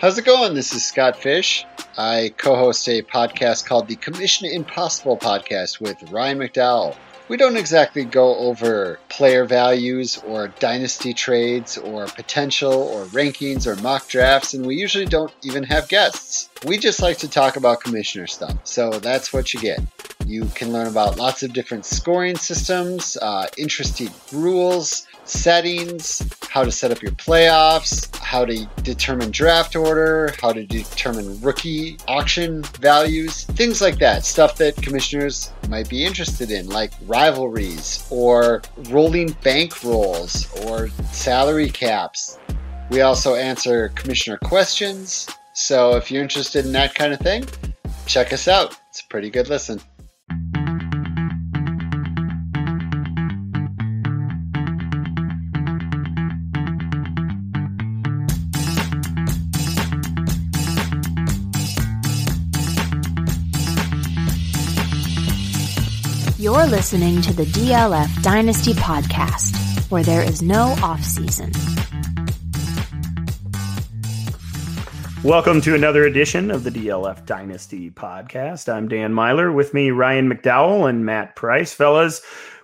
How's it going? This is Scott Fish. I co host a podcast called the Commission Impossible podcast with Ryan McDowell. We don't exactly go over player values or dynasty trades or potential or rankings or mock drafts, and we usually don't even have guests. We just like to talk about commissioner stuff. So that's what you get. You can learn about lots of different scoring systems, uh, interesting rules, settings, how to set up your playoffs, how to determine draft order, how to determine rookie auction values, things like that. Stuff that commissioners might be interested in, like rivalries or rolling bank rolls or salary caps. We also answer commissioner questions. So if you're interested in that kind of thing, check us out. It's a pretty good listen. You're listening to the DLF Dynasty Podcast, where there is no off season. Welcome to another edition of the DLF Dynasty Podcast. I'm Dan Meylor. With me, Ryan McDowell and Matt Price. Fellas,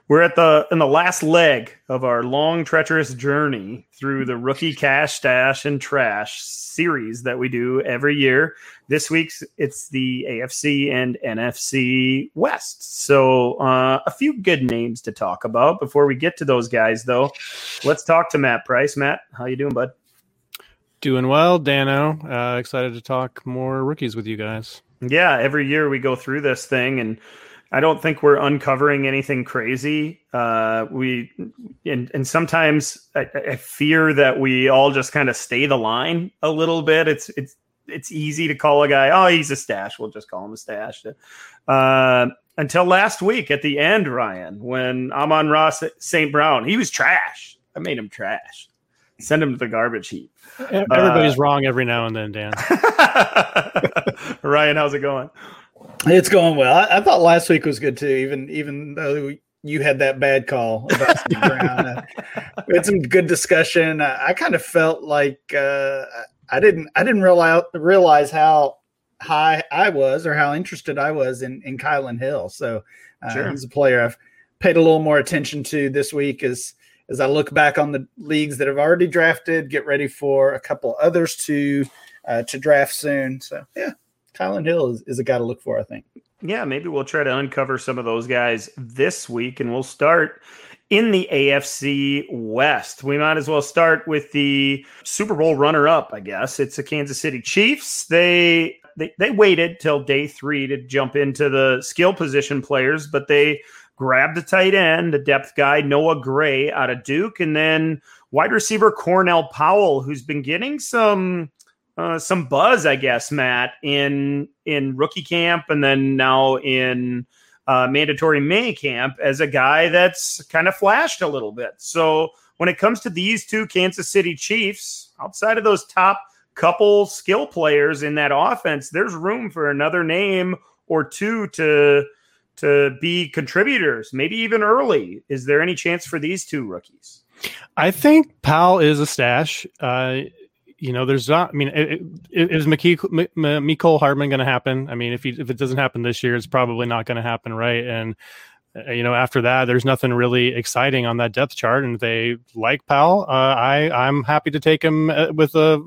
we're at the in the last leg of our long, treacherous journey through the rookie cash stash and trash series that we do every year. This week's it's the AFC and NFC West. So uh, a few good names to talk about before we get to those guys, though. Let's talk to Matt Price. Matt, how you doing, bud? Doing well, Dano. Uh, excited to talk more rookies with you guys. Yeah, every year we go through this thing and. I don't think we're uncovering anything crazy. Uh, we and, and sometimes I, I, fear that we all just kind of stay the line a little bit. It's it's it's easy to call a guy, oh, he's a stash. We'll just call him a stash. Uh, until last week at the end, Ryan, when Amon-Ra St. Brown, he was trash. I made him trash. Send him to the garbage heap. Everybody's uh, wrong every now and then, Dan. Ryan, how's it going? It's going well. I, I, thought last week was good too, even even though you had that bad call about. Brown. We had some good discussion. I, I kind of felt like uh, I didn't I didn't realize realize how high I was or how interested I was in in Kylin Hill. So uh, sure. he's a player I've paid a little more attention to this week as as I look back on the leagues that have already drafted, get ready for a couple others to uh, to draft soon. So yeah, Kylin Hill is, is a guy to look for, I think. Yeah, maybe we'll try to uncover some of those guys this week, and we'll start in the AFC West. We might as well start with the Super Bowl runner up, I guess. It's the Kansas City Chiefs. They they, they waited till day three to jump into the skill position players, but they grabbed a tight end, the depth guy, Noah Gray out of Duke, and then wide receiver Cornell Powell, who's been getting some uh, some buzz, I guess, Matt, in in rookie camp and then now in uh, mandatory May camp as a guy that's kind of flashed a little bit. So when it comes to these two Kansas City Chiefs, outside of those top couple skill players in that offense, there's room for another name or two to to be contributors, maybe even early. Is there any chance for these two rookies? I think Powell is a stash. Uh, you know, there's not. I mean, it, it, is Mecole Hardman going to happen? I mean, if he, if it doesn't happen this year, it's probably not going to happen, right? And you know, after that, there's nothing really exciting on that depth chart. And they like Powell, uh, I I'm happy to take him uh, with a.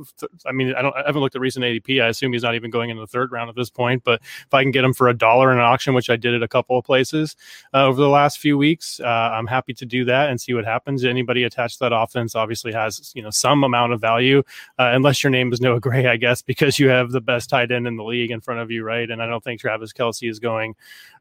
I mean, I don't I haven't looked at recent ADP. I assume he's not even going into the third round at this point. But if I can get him for a dollar in an auction, which I did at a couple of places uh, over the last few weeks, uh, I'm happy to do that and see what happens. Anybody attached to that offense obviously has you know some amount of value, uh, unless your name is Noah Gray, I guess, because you have the best tight end in the league in front of you, right? And I don't think Travis Kelce is going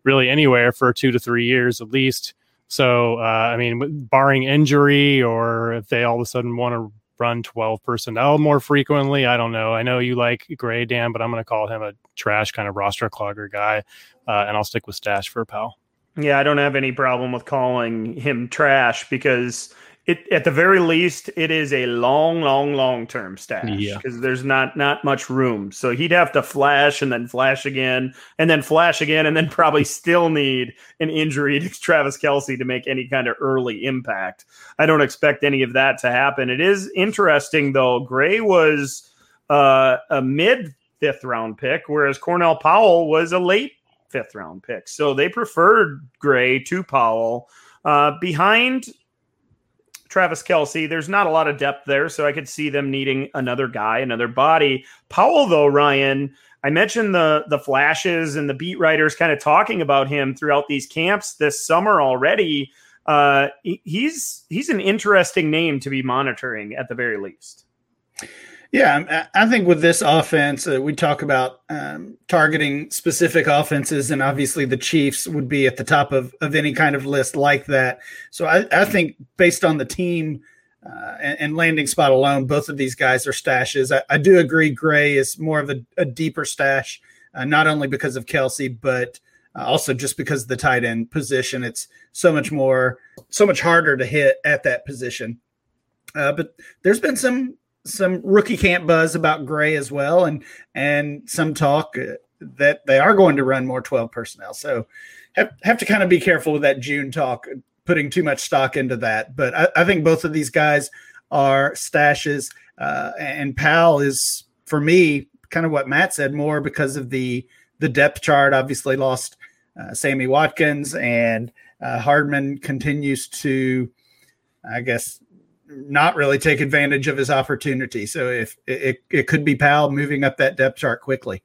really anywhere for two to three years at least. So, uh, I mean, barring injury or if they all of a sudden want to run 12 personnel more frequently, I don't know. I know you like Gray, Dan, but I'm going to call him a trash kind of roster clogger guy, uh, and I'll stick with Stash for Powell. Yeah, I don't have any problem with calling him trash because – it at the very least it is a long long long term stash because yeah. there's not not much room so he'd have to flash and then flash again and then flash again and then probably still need an injury to travis kelce to make any kind of early impact i don't expect any of that to happen it is interesting though gray was uh, a mid fifth round pick, whereas Cornell Powell was a late fifth round pick. So they preferred Gray to Powell. Uh, behind Travis Kelce. there's not a lot of depth there, so I could see them needing another guy, another body. Powell, though, Ryan, I mentioned the the flashes and the beat writers kind of talking about him throughout these camps this summer already. Uh, he's he's an interesting name to be monitoring at the very least. Yeah, I think with this offense, uh, we talk about um, targeting specific offenses, and obviously the Chiefs would be at the top of, of any kind of list like that. So I, I think based on the team uh, and, and, landing spot alone, both of these guys are stashes. I, I do agree Gray is more of a, a deeper stash, uh, not only because of Kelce, but uh, also just because of the tight end position. It's so much more, so much harder to hit at that position. Uh, but there's been some some rookie camp buzz about Gray as well, and and some talk uh, that they are going to run more 12 personnel. So have, have to kind of be careful with that June talk, putting too much stock into that. But I, I think both of these guys are stashes, uh, and Powell is for me kind of what Matt said more because of the the depth chart. Obviously lost uh, Sammy Watkins, and uh, Hardman continues to, I guess, not really take advantage of his opportunity. So if it, it could be Powell moving up that depth chart quickly.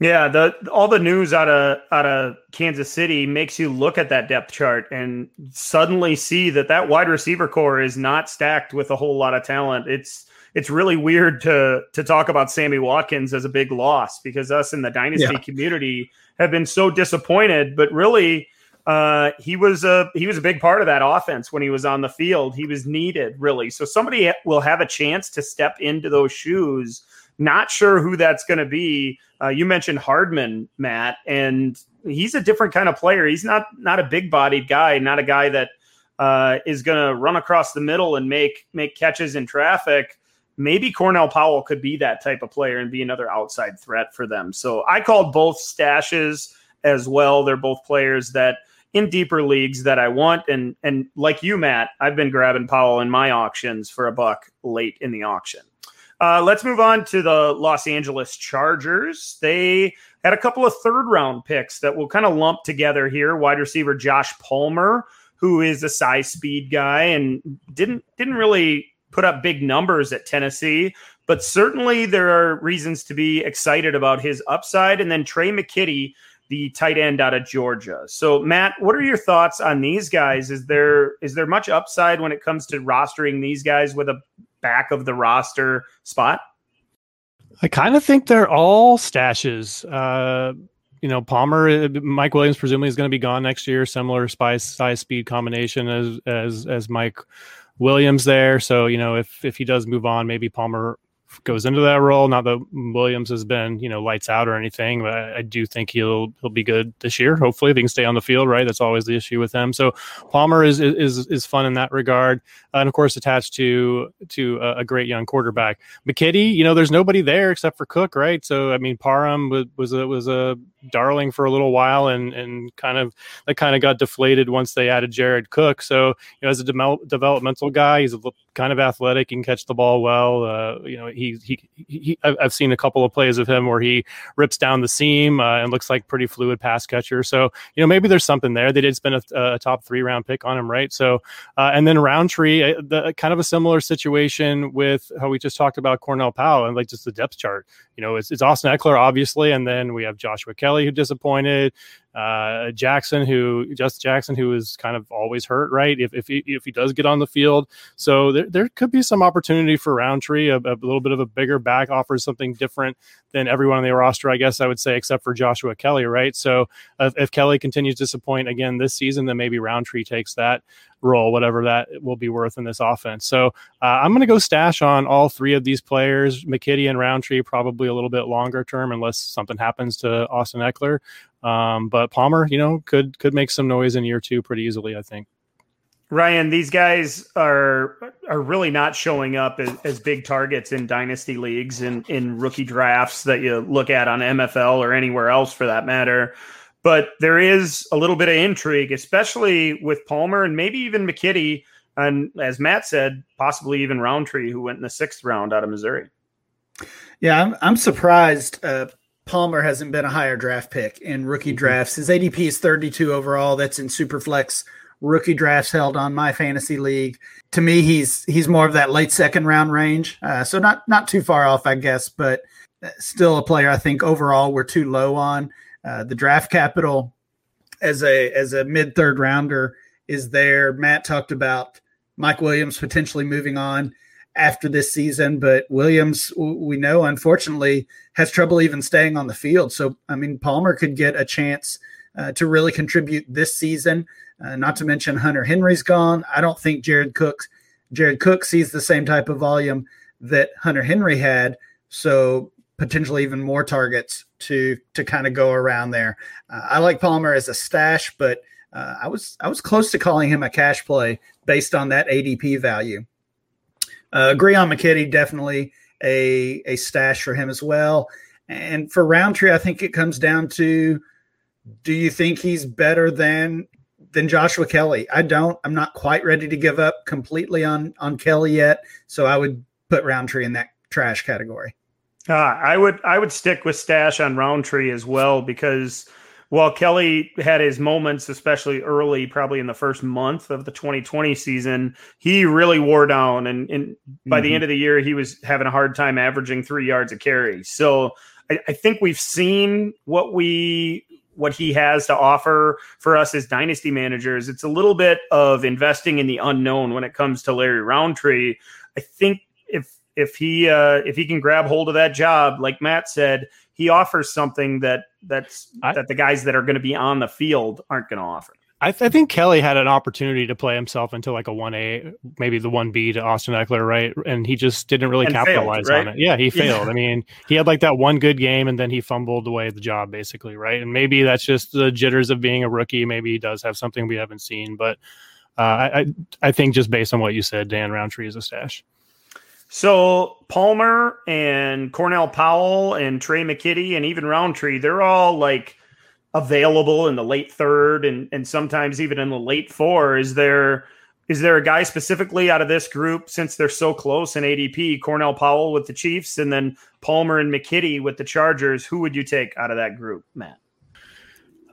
Yeah, the all the news out of out of Kansas City makes you look at that depth chart and suddenly see that that wide receiver corps is not stacked with a whole lot of talent. It's it's really weird to to talk about Sammy Watkins as a big loss because us in the dynasty yeah. community have been so disappointed, but really uh, he was a he was a big part of that offense when he was on the field. He was needed really. So somebody will have a chance to step into those shoes. Not sure who that's going to be. Uh, you mentioned Hardman, Matt, and he's a different kind of player. He's not not a big bodied guy, not a guy that uh, is going to run across the middle and make make catches in traffic. Maybe Cornell Powell could be that type of player and be another outside threat for them. So I called both stashes as well. They're both players that in deeper leagues that I want. And and like you, Matt, I've been grabbing Powell in my auctions for a buck late in the auction. Uh, let's move on to the Los Angeles Chargers. They had a couple of third round picks that we'll kind of lump together here. Wide receiver Josh Palmer, who is a size speed guy and didn't didn't really put up big numbers at Tennessee, but certainly there are reasons to be excited about his upside. And then Tre' McKitty, the tight end out of Georgia. So, Matt, what are your thoughts on these guys? Is there is there much upside when it comes to rostering these guys with a back of the roster spot? I kind of think they're all stashes. Uh, you know, Palmer, uh, Mike Williams presumably is going to be gone next year. Similar size, size speed combination as as as Mike Williams there. So you know, if if he does move on, maybe Palmer goes into that role. Not that Williams has been, you know, lights out or anything, but I, do think he'll he'll be good this year. Hopefully, he can stay on the field, right? That's always the issue with him. So Palmer is is is fun in that regard, uh, and of course attached to to a, a, great young quarterback. McKitty, you know, there's nobody there except for Cook, right? So I mean, Parham was, was a was a darling for a little while, and and kind of that kind of got deflated once they added Jared Cook. So you know, as a de- developmental guy, he's kind of athletic, can catch the ball well. Uh, you know, he, he he I've seen a couple of plays of him where he rips down the seam uh, and looks like pretty fluid pass catcher. So you know, maybe there's something there. They did spend a, a top three round pick on him, right? So uh, and then Rountree, uh, the kind of a similar situation with how we just talked about Cornell Powell and like just the depth chart. You know, it's, it's Austin Ekeler obviously, and then we have Joshua Kelley who disappointed uh, Jackson, who just Jackson, who is kind of always hurt, right? If if he, if he does get on the field, so there, there could be some opportunity for Rountree. a, a little bit of a bigger back, offers something different than everyone on the roster, I guess I would say, except for Joshua Kelley, right? So if, if Kelley continues to disappoint again this season, then maybe Rountree takes that role, whatever that will be worth in this offense. So uh, I'm going to go stash on all three of these players, McKitty and Rountree, probably a little bit longer term, unless something happens to Austin Ekeler. Um, but Palmer, you know, could could make some noise in year two pretty easily, I think. Ryan, these guys are are really not showing up as, as, big targets in dynasty leagues and in rookie drafts that you look at on MFL or anywhere else for that matter. But there is a little bit of intrigue, especially with Palmer and maybe even McKitty, and as Matt said, possibly even Rountree, who went in the sixth round out of Missouri. Yeah, I'm, I'm surprised uh, Palmer hasn't been a higher draft pick in rookie mm-hmm. drafts. His ADP is 32 overall. That's in Superflex rookie drafts held on my fantasy league. To me, he's he's more of that late second round range. Uh, so not not too far off, I guess, but uh, still a player I think overall we're too low on. Uh, the draft capital as a as a mid third rounder is there. Matt talked about Mike Williams potentially moving on after this season, but Williams, we know, unfortunately, has trouble even staying on the field. So, I mean, Palmer could get a chance uh, to really contribute this season. Uh, not to mention Hunter Henry's gone. I don't think Jared Cook, Jared Cook sees the same type of volume that Hunter Henry had. So potentially even more targets to to kind of go around there. Uh, I like Palmer as a stash, but uh, I was I was close to calling him a cash play based on that ADP value. Uh, agree on McKitty, definitely a a stash for him as well. And for Rountree, I think it comes down to do you think he's better than than Joshua Kelley? I don't. I'm not quite ready to give up completely on on Kelley yet. So I would put Rountree in that trash category. Uh, I would I would stick with Stash on Rountree as well because while Kelley had his moments, especially early, probably in the first month of the 2020 season, he really wore down. And, and by mm-hmm. the end of the year, he was having a hard time averaging three yards a carry. So I, I think we've seen what we what he has to offer for us as dynasty managers. It's a little bit of investing in the unknown when it comes to Larry Rountree. I think if if he uh, if he can grab hold of that job, like Matt said, he offers something that that's I, that the guys that are going to be on the field aren't going to offer. I, th- I, think Kelley had an opportunity to play himself into like a one A, maybe the one B to Austin Ekeler, right? And he just didn't really and capitalize failed, right? on it. Yeah, he failed. Yeah. I mean, he had like that one good game, and then he fumbled away the job, basically, right? And maybe that's just the jitters of being a rookie. Maybe he does have something we haven't seen, but uh, I I think just based on what you said, Dan Rountree is a stash. So Palmer and Cornell Powell and Tre' McKitty and even Rountree, they're all like available in the late third and and sometimes even in the late four. Is there is there a guy specifically out of this group since they're so close in ADP? Cornell Powell with the Chiefs and then Palmer and McKitty with the Chargers. Who would you take out of that group, Matt?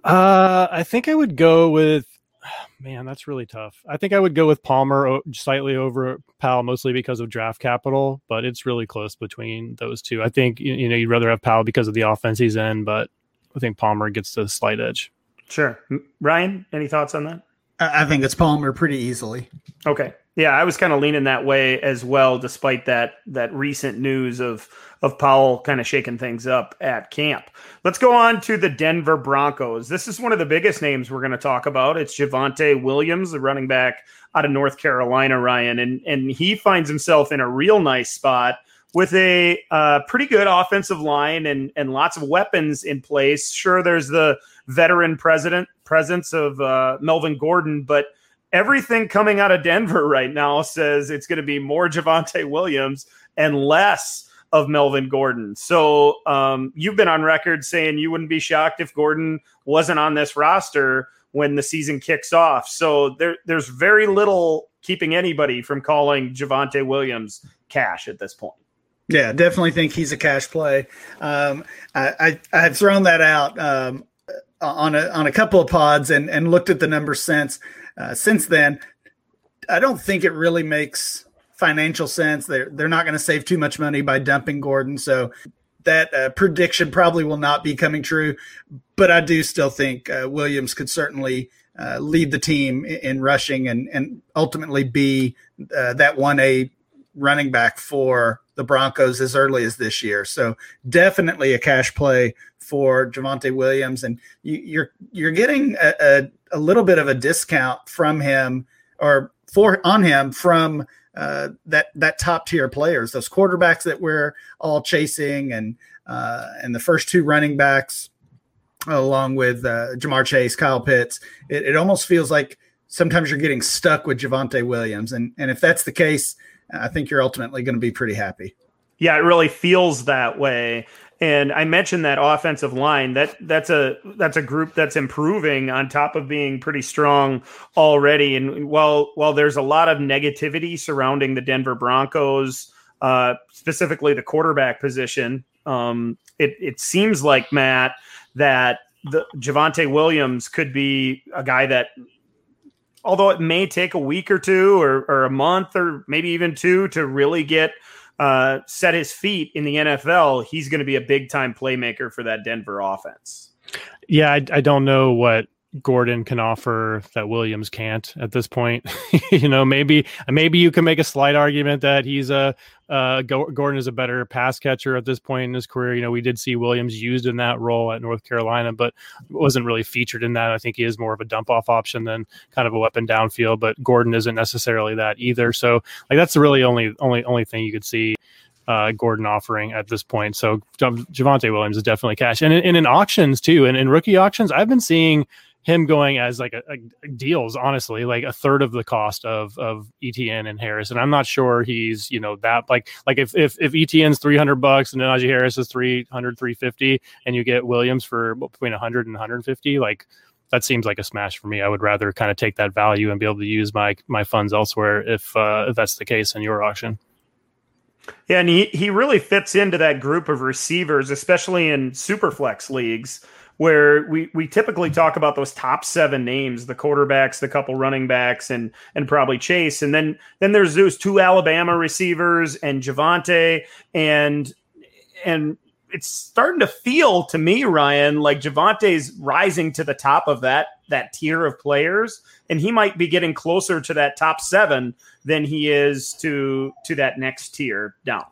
Uh, I think I would go with man, that's really tough. I think I would go with Palmer slightly over Powell, mostly because of draft capital, but it's really close between those two. I think you know you'd rather have Powell because of the offense he's in, but I think Palmer gets the slight edge. Sure, Ryan, any thoughts on that? I think it's Palmer pretty easily. Okay, yeah, I was kind of leaning that way as well, despite that that recent news of of Powell kind of shaking things up at camp. Let's go on to the Denver Broncos. This is one of the biggest names we're going to talk about. It's Javonte Williams, the running back out of North Carolina, Ryan, and and he finds himself in a real nice spot with a uh, pretty good offensive line and and lots of weapons in place. Sure, there's the veteran president presence of uh, Melvin Gordon, but everything coming out of Denver right now says it's going to be more Javonte Williams and less of Melvin Gordon. So um, you've been on record saying you wouldn't be shocked if Gordon wasn't on this roster when the season kicks off. So there, there's very little keeping anybody from calling Javonte Williams cash at this point. Yeah, definitely think he's a cash play. Um, I, I have thrown that out um, on a on a couple of pods and and looked at the numbers since. Uh, since then, I don't think it really makes financial sense. They're they're not going to save too much money by dumping Gordon, so that uh, prediction probably will not be coming true. But I do still think uh, Williams could certainly uh, lead the team in, in, rushing and and ultimately be uh, that one A running back for the Broncos as early as this year. So definitely a cash play for Javonte Williams, and you, are you're, you're getting a, a, a, little bit of a discount from him or for on him from uh, that that top tier players, those quarterbacks that we're all chasing, and uh, and the first two running backs, along with uh, Ja'Marr Chase, Kyle Pitts. It, it almost feels like sometimes you're getting stuck with Javonte Williams, and and if that's the case, I think you're ultimately going to be pretty happy. Yeah, it really feels that way. And I mentioned that offensive line. That that's a that's a group that's improving on top of being pretty strong already. And while while there's a lot of negativity surrounding the Denver Broncos, uh, specifically the quarterback position. Um, it, it seems like Matt that the Javonte Williams could be a guy that, although it may take a week or two or, or a month or maybe even two to really get uh, set his feet in the NFL, he's going to be a big time playmaker for that Denver offense. Yeah, I, I don't know what Gordon can offer that Williams can't at this point. you know, maybe maybe you can make a slight argument that he's a uh, Gordon is a better pass catcher at this point in his career. You know, we did see Williams used in that role at North Carolina, but wasn't really featured in that. I think he is more of a dump off option than kind of a weapon downfield. But Gordon isn't necessarily that either. So like that's really only only only thing you could see uh, Gordon offering at this point. So Javonte Williams is definitely cash, and in, and in auctions too, and in rookie auctions, I've been seeing him going as like a, a, deals, honestly, like a third of the cost of of Etienne and Harris. And I'm not sure he's, you know, that like like if if, if Etienne's 300 bucks and Najee Harris is 300, 350, and you get Williams for between 100 and 150, like that seems like a smash for me. I would rather kind of take that value and be able to use my my funds elsewhere if uh, if that's the case in your auction. Yeah, and he, he really fits into that group of receivers, especially in super flex leagues where we we typically talk about those top seven names, the quarterbacks, the couple running backs, and and probably Chase, and then then there's those two Alabama receivers and Javonte, and and it's starting to feel to me, Ryan, like Javonte's rising to the top of that that tier of players, and he might be getting closer to that top seven than he is to to that next tier down.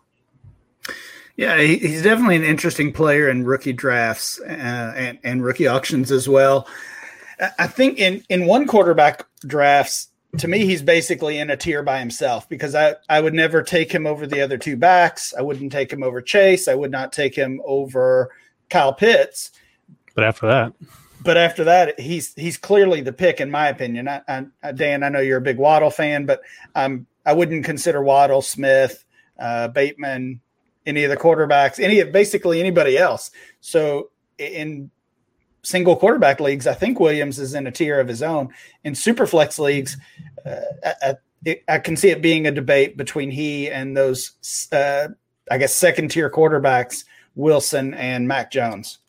Yeah, he's definitely an interesting player in rookie drafts uh, and, and rookie auctions as well. I think in, in one quarterback drafts, to me, he's basically in a tier by himself because I, I would never take him over the other two backs. I wouldn't take him over Chase. I would not take him over Kyle Pitts. But after that, but after that, he's he's clearly the pick in my opinion. I, I, Dan, I know you're a big Waddle fan, but um, I wouldn't consider Waddle, Smith, uh, Bateman, any of the quarterbacks, any of basically anybody else. So in single quarterback leagues, I think Williams is in a tier of his own. In super flex leagues, uh, I, I, I, can see it being a debate between he and those, uh, I guess, second tier quarterbacks, Wilson and Mac Jones.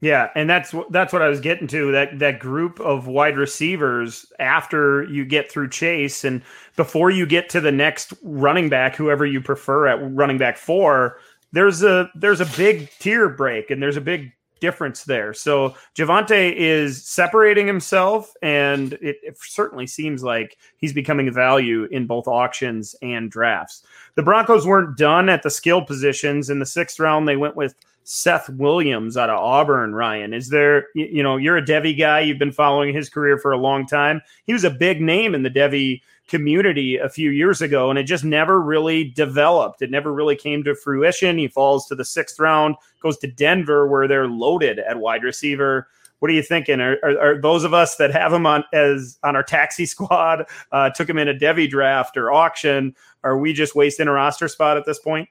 Yeah, and that's that's what I was getting to that that group of wide receivers after you get through Chase and before you get to the next running back, whoever you prefer at running back four. There's a there's a big tier break and there's a big difference there. So Javonte is separating himself, and it, it, certainly seems like he's becoming a value in both auctions and drafts. The Broncos weren't done at the skill positions. In the sixth round, they went with Seth Williams out of Auburn, Ryan. Is there, you know, you're a Devy guy. You've been following his career for a long time. He was a big name in the Devy community a few years ago, and it just never really developed. It never really came to fruition. He falls to the sixth round, goes to Denver, where they're loaded at wide receiver. What are you thinking? Are, are, are those of us that have him on as on our taxi squad, uh, took him in a Devy draft or auction? Are we just wasting a roster spot at this point?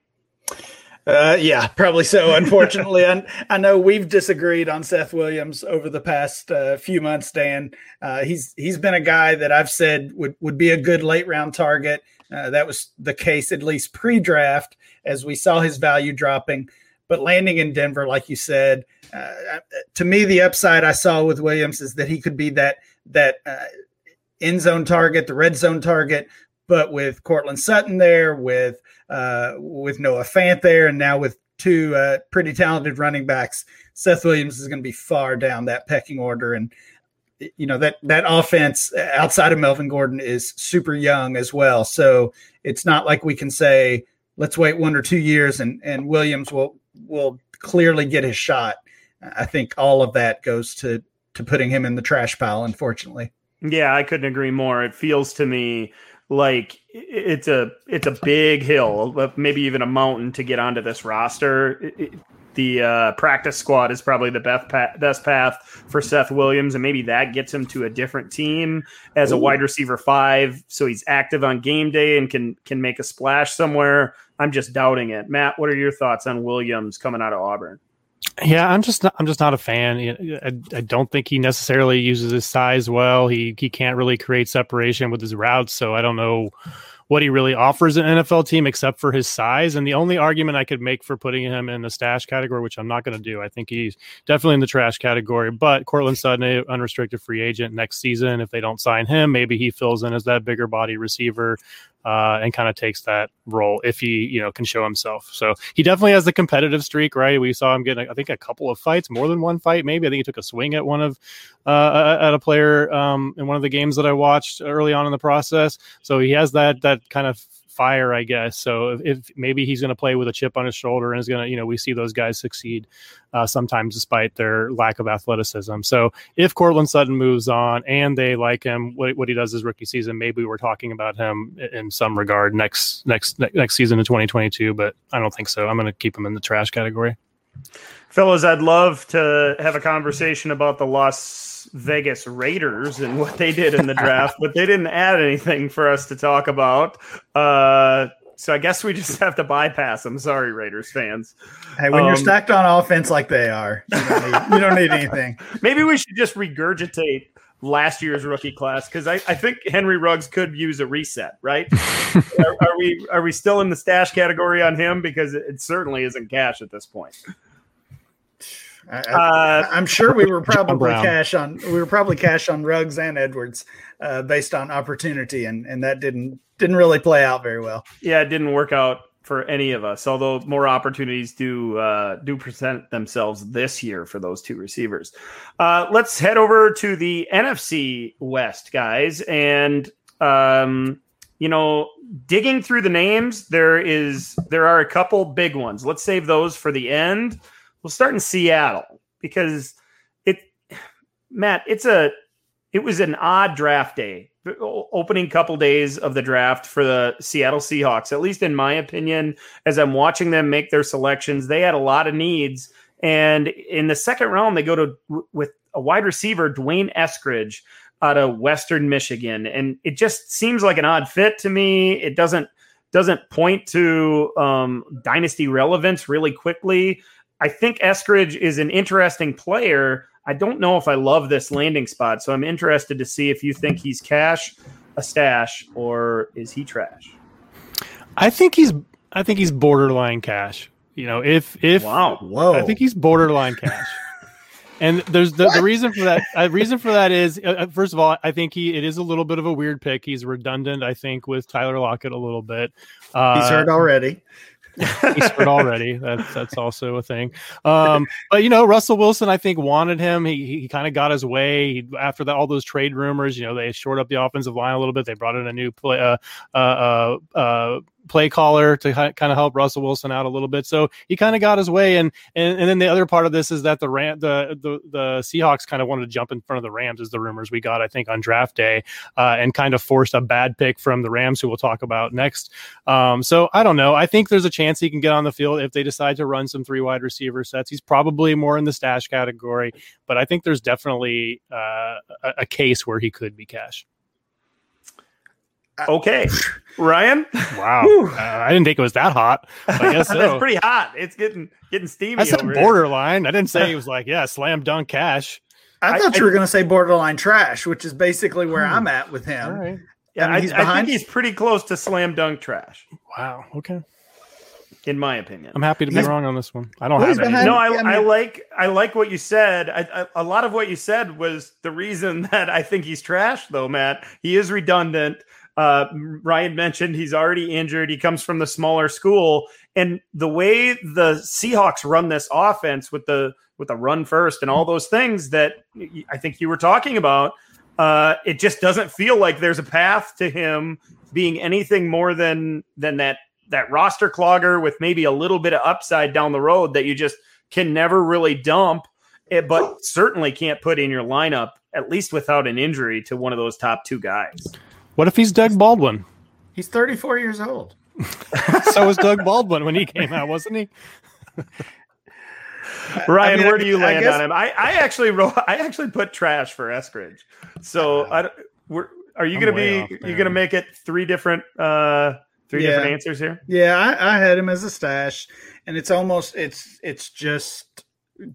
Uh, yeah, probably so. Unfortunately, I, I, know we've disagreed on Seth Williams over the past uh, few months. Dan, uh, he's he's been a guy that I've said would would be a good late round target. Uh, that was the case at least pre-draft, as we saw his value dropping. But landing in Denver, like you said, uh, to me, the upside I saw with Williams is that he could be that that uh, end zone target, the red zone target. But with Courtland Sutton there, with uh, with Noah Fant there, and now with two uh, pretty talented running backs, Seth Williams is going to be far down that pecking order. And you know that that offense outside of Melvin Gordon is super young as well. So it's not like we can say let's wait one or two years and and Williams will will clearly get his shot. I think all of that goes to to putting him in the trash pile. Unfortunately. Yeah, I couldn't agree more. It feels to me like it's a it's a big hill, maybe even a mountain to get onto this roster. It, it, the uh, practice squad is probably the best path, best path for Seth Williams, and maybe that gets him to a different team as Ooh. a wide receiver five, so he's active on game day and can can make a splash somewhere. I'm just doubting it. Matt, what are your thoughts on Williams coming out of Auburn? Yeah, I'm just not, I'm just not a fan. I, I don't think he necessarily uses his size well. He he can't really create separation with his routes, so I don't know what he really offers an NFL team, except for his size. And the only argument I could make for putting him in the stash category, which I'm not going to do, I think he's definitely in the trash category. But Courtland Sutton, unrestricted free agent next season, if they don't sign him, maybe he fills in as that bigger body receiver uh, and kind of takes that role if he you know can show himself. So he definitely has the competitive streak, right? We saw him get I think a couple of fights, more than one fight, maybe. I think he took a swing at one of uh, at a player um, in one of the games that I watched early on in the process. So he has that that kind of fire, I guess. So if, if maybe he's going to play with a chip on his shoulder and is going to, you know, we see those guys succeed uh, sometimes despite their lack of athleticism. So if Courtland Sutton moves on and they like him, what, what he does his rookie season, maybe we're talking about him in some regard next next next season in 2022. But I don't think so. I'm going to keep him in the trash category. Fellas, I'd love to have a conversation about the Las Vegas Raiders and what they did in the draft, but they didn't add anything for us to talk about. Uh, so I guess we just have to bypass them. Sorry, Raiders fans. Hey, when um, you're stacked on offense like they are, you don't need, you don't need anything. Maybe we should just regurgitate last year's rookie class because I, I think Henry Ruggs could use a reset, right? are, are, we are we still in the stash category on him because it certainly isn't cash at this point. I, am uh, sure we were probably cash on we were probably cash on Ruggs and Edwards uh, based on opportunity, and and that didn't didn't really play out very well. Yeah, it didn't work out for any of us. Although more opportunities do uh, do present themselves this year for those two receivers. Uh, let's head over to the NFC West, guys, and um, you know, digging through the names, there is there are a couple big ones. Let's save those for the end. We'll start in Seattle because it, Matt, it's a, it was an odd draft day, opening couple days of the draft for the Seattle Seahawks. At least in my opinion, as I'm watching them make their selections, they had a lot of needs. And in the second round, they go to with a wide receiver, D'Wayne Eskridge, out of Western Michigan, and it just seems like an odd fit to me. It doesn't doesn't point to um, dynasty relevance really quickly. I think Eskridge is an interesting player. I don't know if I love this landing spot, so I'm interested to see if you think he's cash, a stash, or is he trash? I think he's I think he's borderline cash. You know, if if wow, whoa, I think he's borderline cash. and there's the, the reason for that. Uh, reason for that is uh, uh, first of all, I think he it is a little bit of a weird pick. He's redundant, I think, with Tyler Lockett a little bit. Uh, he's hurt already. He's already. That's that's also a thing. Um, but you know, Russell Wilson, I think wanted him. He he kind of got his way he, after that. All those trade rumors, you know, they short up the offensive line a little bit. They brought in a new play, uh, uh, uh, uh play caller to kind of help Russell Wilson out a little bit. So he kind of got his way. And, and and then the other part of this is that the Ram, the, the the Seahawks kind of wanted to jump in front of the Rams, is the rumors we got, I think, on draft day, uh, and kind of forced a bad pick from the Rams, who we'll talk about next. Um, so I don't know. I think there's a chance he can get on the field if they decide to run some three wide receiver sets. He's probably more in the stash category, but I think there's definitely uh, a, a case where he could be cash. Okay, Ryan. Wow, uh, I didn't think it was that hot. I guess so. That's pretty hot. It's getting getting steamy. I said borderline. Here. I didn't say it was like yeah, slam dunk cash. I, thought I, you were going to say borderline trash, which is basically where hmm. I'm at with him. All right. Yeah, I, mean, I, think he's pretty close to slam dunk trash. Wow. Okay. In my opinion, I'm happy to be he's, wrong on this one. I don't have behind, No, I, I, mean, I, like I like what you said. I, a lot of what you said was the reason that I think he's trash, though. Matt, he is redundant. Uh, Ryan mentioned he's already injured. He comes from the smaller school, and the way the Seahawks run this offense with the with the run first and all those things that I think you were talking about, uh, it just doesn't feel like there's a path to him being anything more than than that that roster clogger with maybe a little bit of upside down the road that you just can never really dump, eh, but certainly can't put in your lineup at least without an injury to one of those top two guys. What if he's Doug Baldwin? He's 34 years old. so was Doug Baldwin when he came out, wasn't he? Ryan, I mean, where do you land guess, on him? I, I actually wrote, I actually put trash for Eskridge. So uh, I, we're, are you going to be you going to make it three different uh three yeah. different answers here? Yeah, I, I had him as a stash, and it's almost it's it's just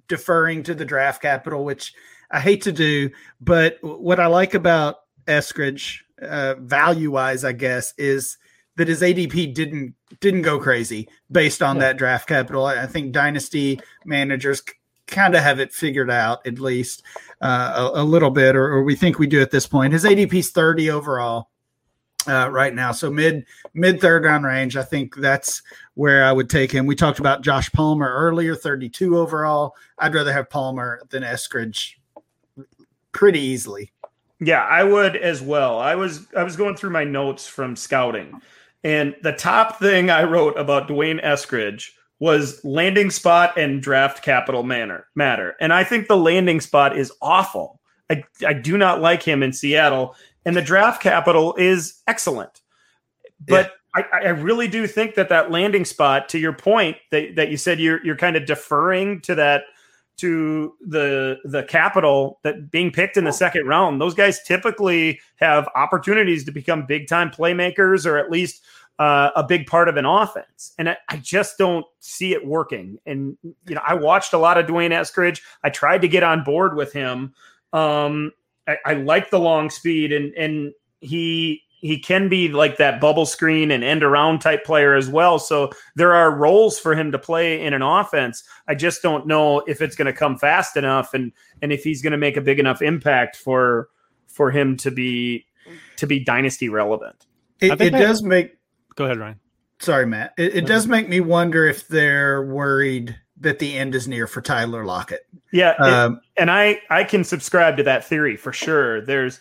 deferring to the draft capital, which I hate to do. But what I like about Eskridge uh, value wise, I guess, is that his ADP didn't didn't go crazy based on yeah. that draft capital. I think dynasty managers kind of have it figured out at least uh, a, a, little bit, or, or, we think we do at this point. His ADP is 30 overall uh, right now, so mid mid third round range. I think that's where I would take him. We talked about Josh Palmer earlier, 32 overall. I'd rather have Palmer than Eskridge pretty easily. Yeah, I would as well. I was I was going through my notes from scouting, and the top thing I wrote about D'Wayne Eskridge was landing spot and draft capital manner matter. And I think the landing spot is awful. I, I do not like him in Seattle, and the draft capital is excellent. But yeah. I, I really do think that that landing spot, to your point that, that you said you're you're kind of deferring to that to the the capital that being picked in the second round. Those guys typically have opportunities to become big time playmakers or at least uh, a big part of an offense. And I, I, just don't see it working. And you know, I watched a lot of D'Wayne Eskridge. I tried to get on board with him. Um, I, I like the long speed and and he he can be like that bubble screen and end around type player as well. So there are roles for him to play in an offense. I just don't know if it's going to come fast enough and and if he's going to make a big enough impact for for him to be to be dynasty relevant. It, it does make. Go ahead, Ryan. Sorry, Matt. It, it does make me wonder if they're worried that the end is near for Tyler Lockett. Yeah, um, and I I can subscribe to that theory for sure. There's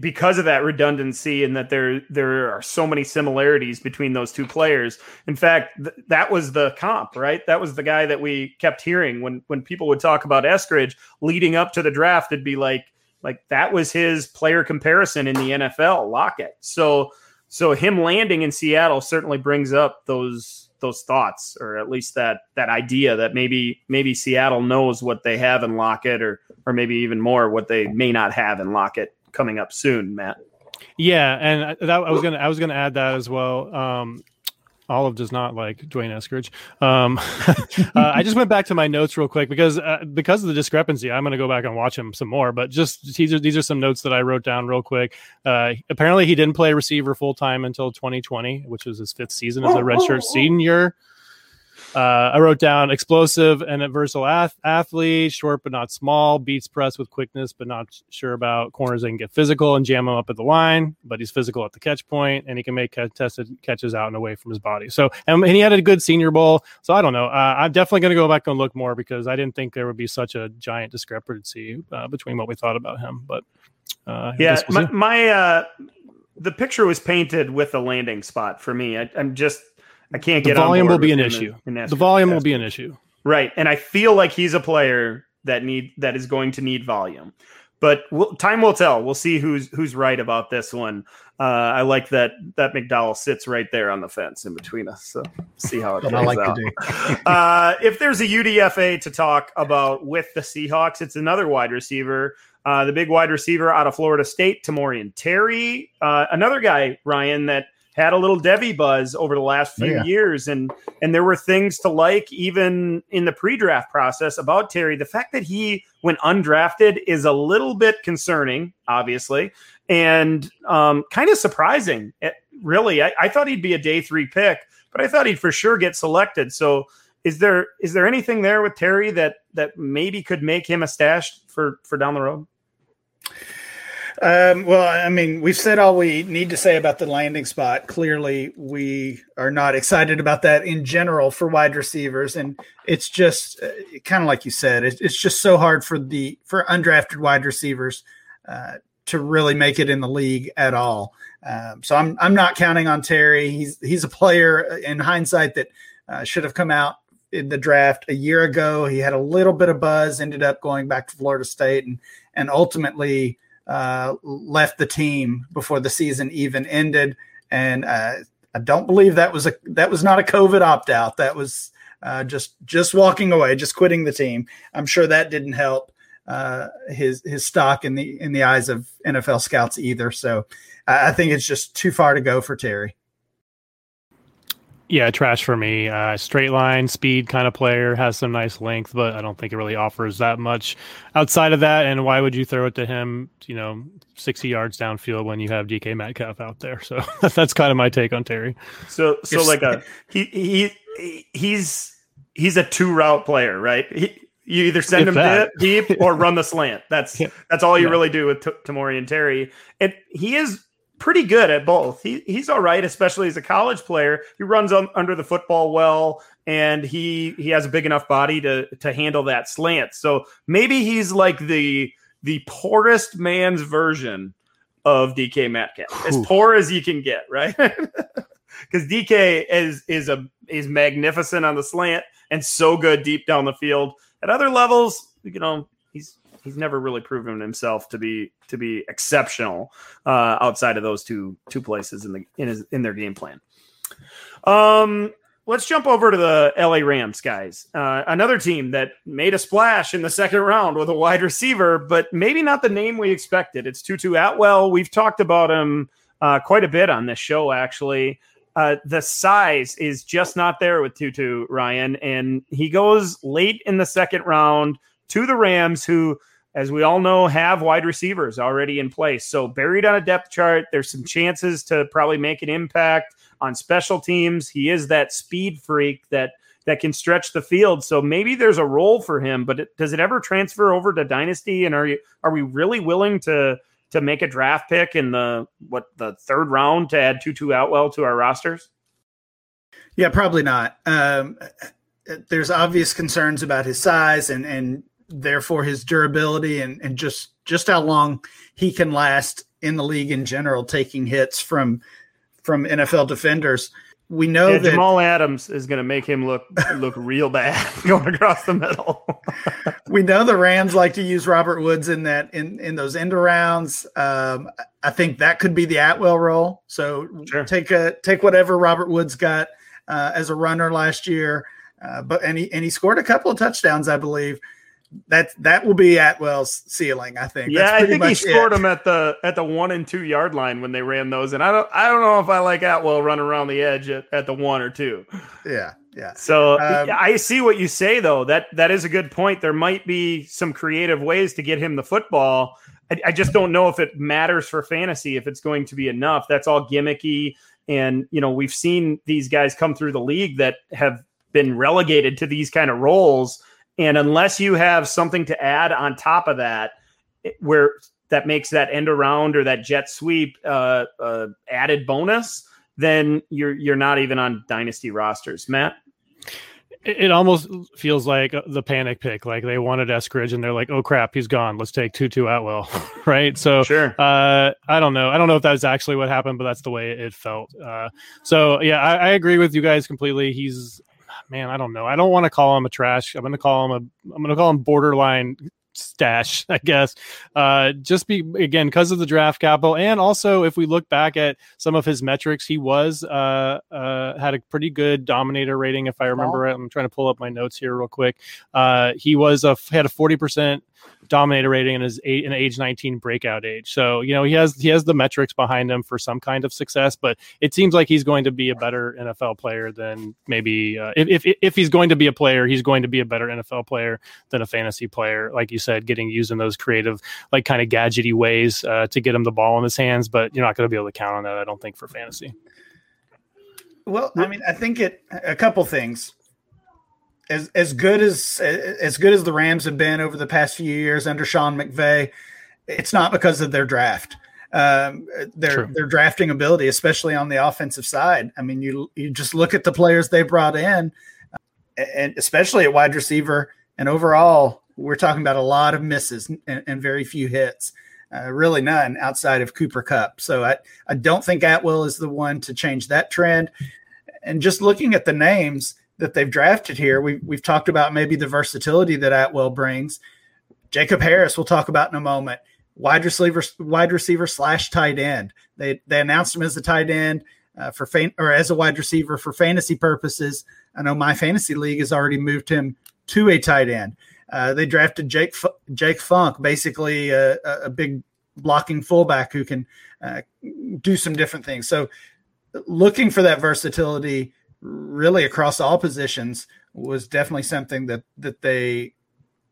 because of that redundancy and that there there are so many similarities between those two players. In fact, th- that was the comp, right? That was the guy that we kept hearing when when people would talk about Eskridge leading up to the draft. It'd be like like that was his player comparison in the NFL, Lockett. So so him landing in Seattle certainly brings up those those thoughts, or at least that that idea that maybe maybe Seattle knows what they have in Lockett, or or maybe even more what they may not have in Lockett coming up soon, Matt. Yeah, and that, I was gonna I was gonna add that as well. Um, Olive does not like D'Wayne Eskridge. Um, uh, I just went back to my notes real quick because uh, because of the discrepancy, I'm going to go back and watch him some more. But just these are these are some notes that I wrote down real quick. Uh, apparently, he didn't play receiver full time until 2020, which was his fifth season as a redshirt senior. Uh, I wrote down explosive and a versatile ath- athlete, short but not small, beats press with quickness but not sure about corners that can get physical and jam him up at the line, but he's physical at the catch point and he can make contested catches out and away from his body. So, and, and he had a good Senior Bowl. So I don't know. Uh, I'm definitely going to go back and look more because I didn't think there would be such a giant discrepancy uh, between what we thought about him. But uh, yeah, my, my uh, the picture was painted with a landing spot for me. I, I'm just I can't get the volume will be an issue. The, the volume will be an issue. Right, and I feel like he's a player that need that is going to need volume. But we'll, time will tell. We'll see who's who's right about this one. Uh, I like that that McDowell sits right there on the fence in between us. So see how it plays like out. uh, if there's a UDFA to talk about with the Seahawks, it's another wide receiver. Uh, the big wide receiver out of Florida State, Tamorrion Terry. Uh, another guy, Ryan, that had a little Devy buzz over the last few yeah. years, and and there were things to like even in the pre-draft process about Terry. The fact that he went undrafted is a little bit concerning, obviously, and um, kind of surprising. It, eh, really, I, I thought he'd be a day three pick, but I thought he'd for sure get selected. So, is there is there anything there with Terry that that maybe could make him a stash for for down the road? Um, well, I mean, we've said all we need to say about the landing spot. Clearly, we are not excited about that in general for wide receivers, and it's just uh, kind of like you said, it, it's just so hard for the for undrafted wide receivers uh, to really make it in the league at all. Um, so I'm I'm not counting on Terry. He's he's a player uh, in hindsight that uh, should have come out in the draft a year ago. He had a little bit of buzz, ended up going back to Florida State, and and ultimately uh, left the team before the season even ended, and uh, I don't believe that was a that was not a COVID opt out. That was uh, just just walking away, just quitting the team. I'm sure that didn't help uh, his his stock in the in the eyes of NFL scouts either. So I think it's just too far to go for Terry. Yeah, trash for me. Uh, straight line, speed kind of player, has some nice length, but I don't think it really offers that much outside of that. And why would you throw it to him, you know, 60 yards downfield when you have DK Metcalf out there? So that's kind of my take on Terry. So, so like a, he, he, he's, he's a two route player, right? He, you either send if him that. deep or run the slant. That's yeah. that's all you yeah. really do with T- Tamorrion Terry. And he is pretty good at both. He he's all right, especially as a college player. He runs on, under the football well, and he he has a big enough body to to handle that slant. So maybe he's like the the poorest man's version of DK Metcalf, as poor as you can get, right? Because DK is is a is magnificent on the slant and so good deep down the field. At other levels, you know, he's he's never really proven himself to be to be exceptional uh, outside of those two two places in the in his in their game plan. Um, let's jump over to the LA Rams, guys. Uh, another team that made a splash in the second round with a wide receiver, but maybe not the name we expected. It's Tutu Atwell. We've talked about him uh, quite a bit on this show, actually. Uh, the size is just not there with Tutu Ryan, and he goes late in the second round to the Rams, who as we all know, have wide receivers already in place. So buried on a depth chart, there's some chances to probably make an impact on special teams. He is that speed freak that that can stretch the field. So maybe there's a role for him, but it, does it ever transfer over to dynasty? And are you are we really willing to to make a draft pick in the what the third round to add Tutu Atwell to our rosters? Yeah, probably not. Um, there's obvious concerns about his size and and therefore his durability and, and just just how long he can last in the league in general, taking hits from from NFL defenders. We know yeah, that Jamal Adams is going to make him look look real bad going across the middle. we know the Rams like to use Robert Woods in that in in those end rounds. Um, I think that could be the Atwell role. So sure. take a take whatever Robert Woods got uh, as a runner last year. Uh, but and he and he scored a couple of touchdowns, I believe that that will be Atwell's ceiling, I think. Yeah, I think he scored it. them at the at the one and two yard line when they ran those, and I don't I don't know if I like Atwell running around the edge at, at the one or two. Yeah, yeah. So um, I see what you say though. That that is a good point. There might be some creative ways to get him the football. I, I just don't know if it matters for fantasy if it's going to be enough. That's all gimmicky, and you know we've seen these guys come through the league that have been relegated to these kind of roles and unless you have something to add on top of that, where that makes that end around or that jet sweep uh, uh, added bonus, then you're you're not even on dynasty rosters, Matt. It almost feels like the panic pick. Like they wanted Eskridge, and they're like, "Oh crap, he's gone. Let's take Tutu Atwell." right? So, sure. Uh, I don't know. I don't know if that's actually what happened, but that's the way it felt. Uh, so, yeah, I, I, agree with you guys completely. He's man, I don't know. I don't want to call him a trash. I'm going to call him a. I'm going to call him borderline stash, I guess. Uh, just be again because of the draft capital, and also if we look back at some of his metrics, he was uh, uh, had a pretty good dominator rating, if I remember it. I'm trying to pull up my notes here real quick. Uh, he was a had a 40 percent dominator rating and is an age 19 breakout age. So, you know, he has he has the metrics behind him for some kind of success, but it seems like he's going to be a better NFL player than maybe uh, if, if if he's going to be a player, he's going to be a better NFL player than a fantasy player. Like you said, getting used in those creative, like kind of gadgety ways uh, to get him the ball in his hands, but you're not going to be able to count on that. I don't think for fantasy. Well, I mean, I think it a couple things as as good as as good as the Rams have been over the past few years under Sean McVay, it's not because of their draft. Um, their True. their drafting ability, especially on the offensive side. I mean, you you just look at the players they brought in, and especially at wide receiver, and overall, we're talking about a lot of misses and, and very few hits. Uh, really none outside of Cooper Kupp. So I, I don't think Atwell is the one to change that trend. And just looking at the names, that they've drafted here. We've, we've talked about maybe the versatility that Atwell brings. Jacob Harris, we'll talk about in a moment. Wide receiver, wide receiver slash tight end. They they announced him as the tight end uh, for fan, or as a wide receiver for fantasy purposes. I know my fantasy league has already moved him to a tight end. Uh, they drafted Jake Jake Funk, basically a, a big blocking fullback who can uh, do some different things. So, looking for that versatility really across all positions was definitely something that that they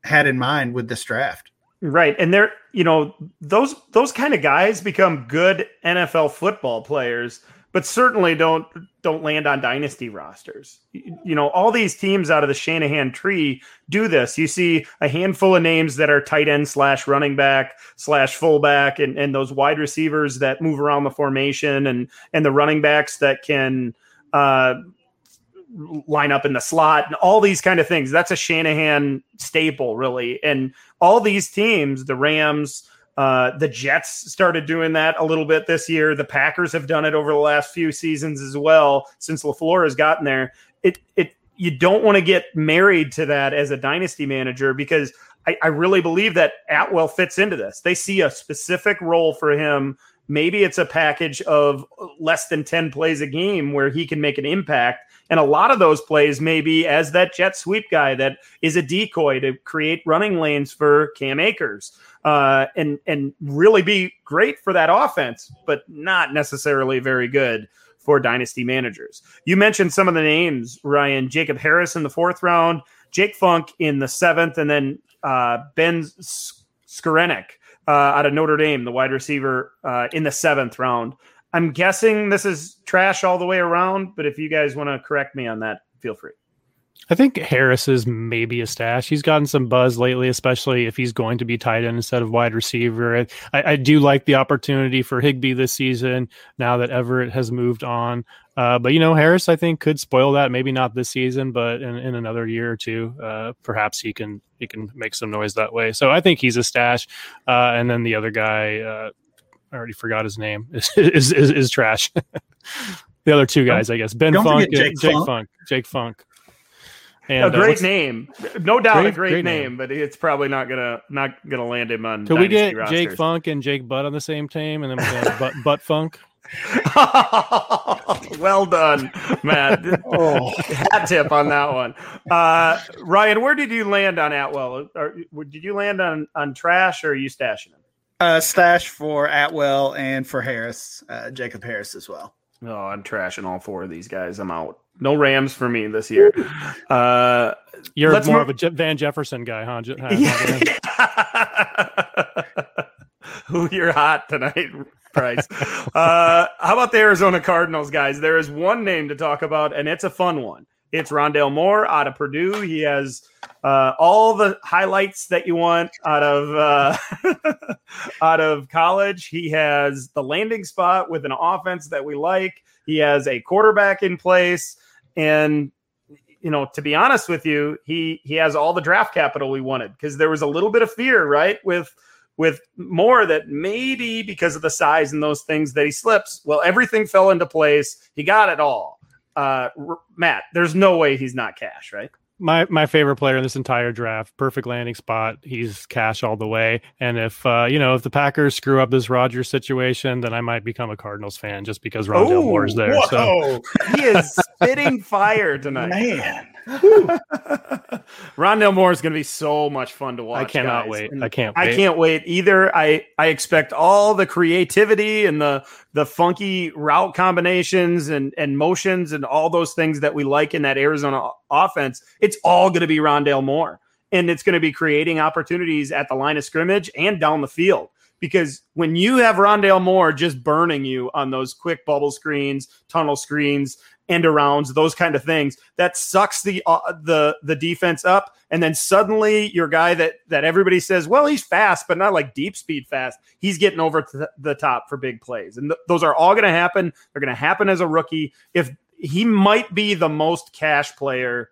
had in mind with this draft. Right. And they're, you know, those those kind of guys become good NFL football players, but certainly don't don't land on dynasty rosters. You know, all these teams out of the Shanahan tree do this. You see a handful of names that are tight end slash running back slash fullback and, and those wide receivers that move around the formation and and the running backs that can uh line up in the slot and all these kind of things. That's a Shanahan staple, really. And all these teams, the Rams, uh, the Jets started doing that a little bit this year. The Packers have done it over the last few seasons as well since LaFleur has gotten there. It it you don't want to get married to that as a dynasty manager because I, I really believe that Atwell fits into this. They see a specific role for him. Maybe it's a package of less than 10 plays a game where he can make an impact and a lot of those plays may be as that jet sweep guy that is a decoy to create running lanes for Cam Akers uh, and, and really be great for that offense, but not necessarily very good for dynasty managers. You mentioned some of the names, Ryan Jacob Harris in the fourth round, Jake Funk in the seventh, and then uh, Ben Skowronek uh, out of Notre Dame, the wide receiver uh, in the seventh round. I'm guessing this is trash all the way around, but if you guys want to correct me on that, feel free. I think Harris is maybe a stash. He's gotten some buzz lately, especially if he's going to be tight end instead of wide receiver. I, I do like the opportunity for Higbee this season now that Everett has moved on. Uh, but you know, Harris, I think could spoil that. Maybe not this season, but in, in another year or two, uh, perhaps he can he can make some noise that way. So I think he's a stash. Uh, and then the other guy, uh, I already forgot his name. is is, is, is trash. the other two guys, I guess, Ben Funk, Jake, Jake Funk. Funk, Jake Funk. And, a uh, great uh, name, no doubt, great, a great, great name, name, but it's probably not gonna not gonna land him on. Could we get rosters. Jake Funk and Jake Butt on the same team, and then we have Butt, Butt Funk? well done, Matt. oh. Hat tip on that one. Uh, Ryan, where did you land on Atwell? Or, did you land on on trash, or are you stashing him? Uh, stash for Atwell and for Harris, uh, Jacob Harris as well. Oh, I'm trashing all four of these guys. I'm out. No Rams for me this year. Uh, You're more move- of a Je- Van Jefferson guy, huh? Je- Who you're hot tonight, Price. uh, how about the Arizona Cardinals, guys? There is one name to talk about, and it's a fun one. It's Rondale Moore out of Purdue. He has uh, all the highlights that you want out of uh, out of college. He has the landing spot with an offense that we like. He has a quarterback in place, and you know, to be honest with you, he he has all the draft capital we wanted because there was a little bit of fear, right, with with Moore that maybe because of the size and those things that he slips. Well, everything fell into place. He got it all uh, Matt, there's no way he's not cash, right? My my favorite player in this entire draft, perfect landing spot. He's cash all the way. And if uh, you know if the Packers screw up this Rodgers situation, then I might become a Cardinals fan just because Rondale Moore's there. Whoa. So he is spitting fire tonight, man. Rondale Moore is going to be so much fun to watch. I cannot guys. wait. And I can't. Wait. I can't wait either. I I expect all the creativity and the the funky route combinations and and motions and all those things that we like in that Arizona offense. It's all going to be Rondale Moore, and it's going to be creating opportunities at the line of scrimmage and down the field because when you have Rondale Moore just burning you on those quick bubble screens, tunnel screens, end arounds, those kind of things, that sucks the uh, the the defense up, and then suddenly your guy that that everybody says, well, he's fast, but not like deep speed fast. He's getting over the top for big plays, and th- those are all going to happen. They're going to happen as a rookie. If he might be the most cash player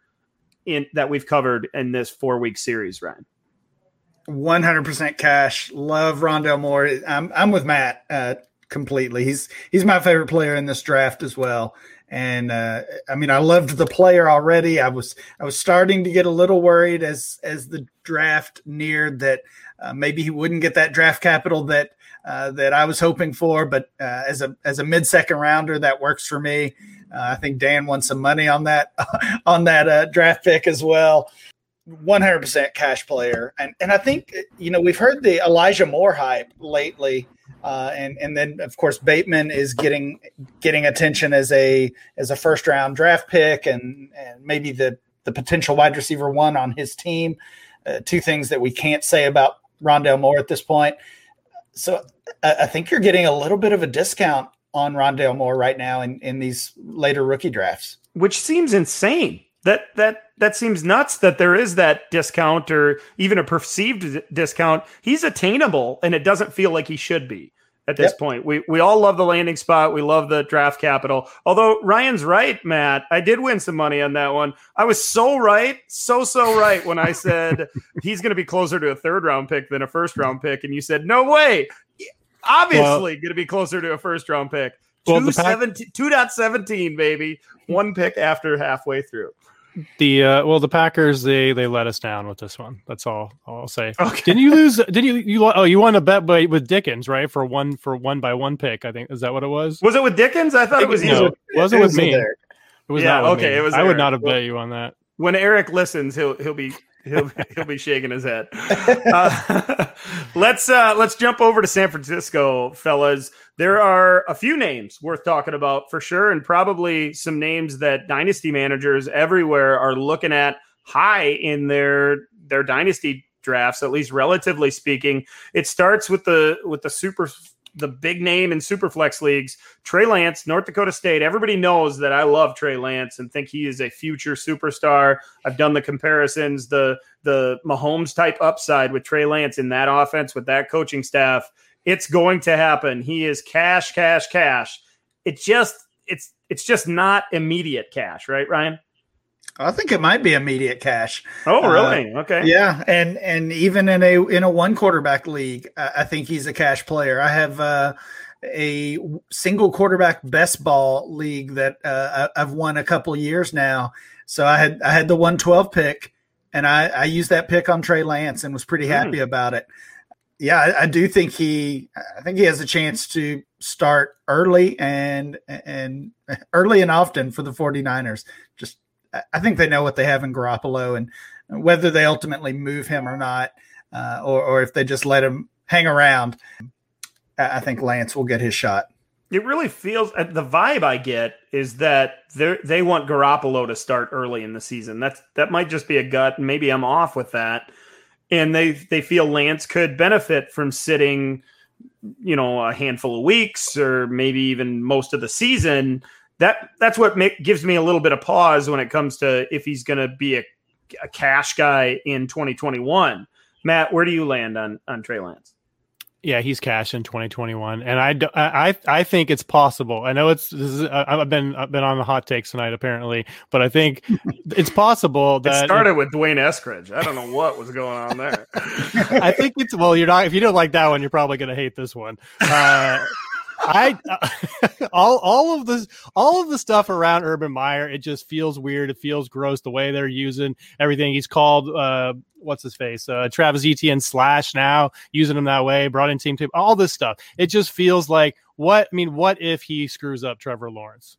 in that we've covered in this four week series, Ryan. 100% cash. Love Rondale Moore. I'm I'm with Matt uh, completely. He's he's my favorite player in this draft as well. And uh, I mean, I loved the player already. I was I was starting to get a little worried as as the draft neared that uh, maybe he wouldn't get that draft capital that uh, that I was hoping for. But uh, as a as a mid second rounder, that works for me. Uh, I think Dan won some money on that on that uh, draft pick as well. 100% cash player. And and I think you know, we've heard the Elijah Moore hype lately Uh, and and then of course Bateman is getting getting attention as a as a first round draft pick and and maybe the the potential wide receiver one on his team. Uh, two things that we can't say about Rondale Moore at this point. So I, I, think you're getting a little bit of a discount on Rondale Moore right now in, in these later rookie drafts, which seems insane. That that that seems nuts that there is that discount or even a perceived discount. He's attainable, and it doesn't feel like he should be at this yep. point. We we all love the landing spot. We love the draft capital. Although Ryan's right, Matt, I did win some money on that one. I was so right, so so right when I said he's going to be closer to a third round pick than a first round pick, and you said no way. Obviously, well, going to be closer to a first round pick. Well, 2.17, baby. One pick after halfway through. The uh, well, the Packers they they let us down with this one. That's all I'll say. Okay. Didn't you lose? Did you you oh you won a bet by, with Dickens right for one for one by one pick? I think is that what it was? Was it with Dickens? I thought it was. No, was it, it was with me? It was yeah, not okay. Me. It was. I would not have bet you on that. When Eric listens, he'll he'll be he'll he'll be shaking his head. Uh, let's uh, let's jump over to San Francisco, fellas. There are a few names worth talking about for sure, and probably some names that dynasty managers everywhere are looking at high in their their dynasty drafts, at least relatively speaking. It starts with the with the super the big name in superflex leagues, Trey Lance, North Dakota State. Everybody knows that I love Trey Lance and think he is a future superstar. I've done the comparisons, the the Mahomes type upside with Trey Lance in that offense with that coaching staff. It's going to happen. He is cash, cash, cash. It just it's it's just not immediate cash, right, Ryan? I think it might be immediate cash. Oh, really? Uh, okay. Yeah, and and even in a in a one quarterback league, I think he's a cash player. I have uh, a single quarterback best ball league that uh, I've won a couple years now. So I had I had the one twelve pick, and I I used that pick on Trey Lance and was pretty hmm. happy mm. about it. Yeah, I, I do think he I think he has a chance to start early and and early and often for the 49ers. Just I think they know what they have in Garoppolo and whether they ultimately move him or not, uh, or, or if they just let him hang around. I think Lance will get his shot. It really feels uh, the vibe I get is that they they want Garoppolo to start early in the season. That's that might just be a gut. Maybe I'm off with that, and they they feel Lance could benefit from sitting, you know, a handful of weeks or maybe even most of the season that that's what make, gives me a little bit of pause when it comes to if he's going to be a, a, cash guy in 2021. Matt, where do you land on on Trey Lance? Yeah, he's cash in 2021, and I, I I think it's possible. I know it's is, I've been I've been on the hot takes tonight apparently, but I think it's possible that it started with D'Wayne Eskridge. I don't know what was going on there. I think it's well, you're not if you don't like that one, you're probably going to hate this one. Uh, I uh, all all of this all of the stuff around Urban Meyer, it just feels weird. It feels gross the way they're using everything. He's called uh what's his face? Uh Travis Etienne slash now, using him that way, brought in Tim Tebow, all this stuff. It just feels like what I mean, what if he screws up Trevor Lawrence?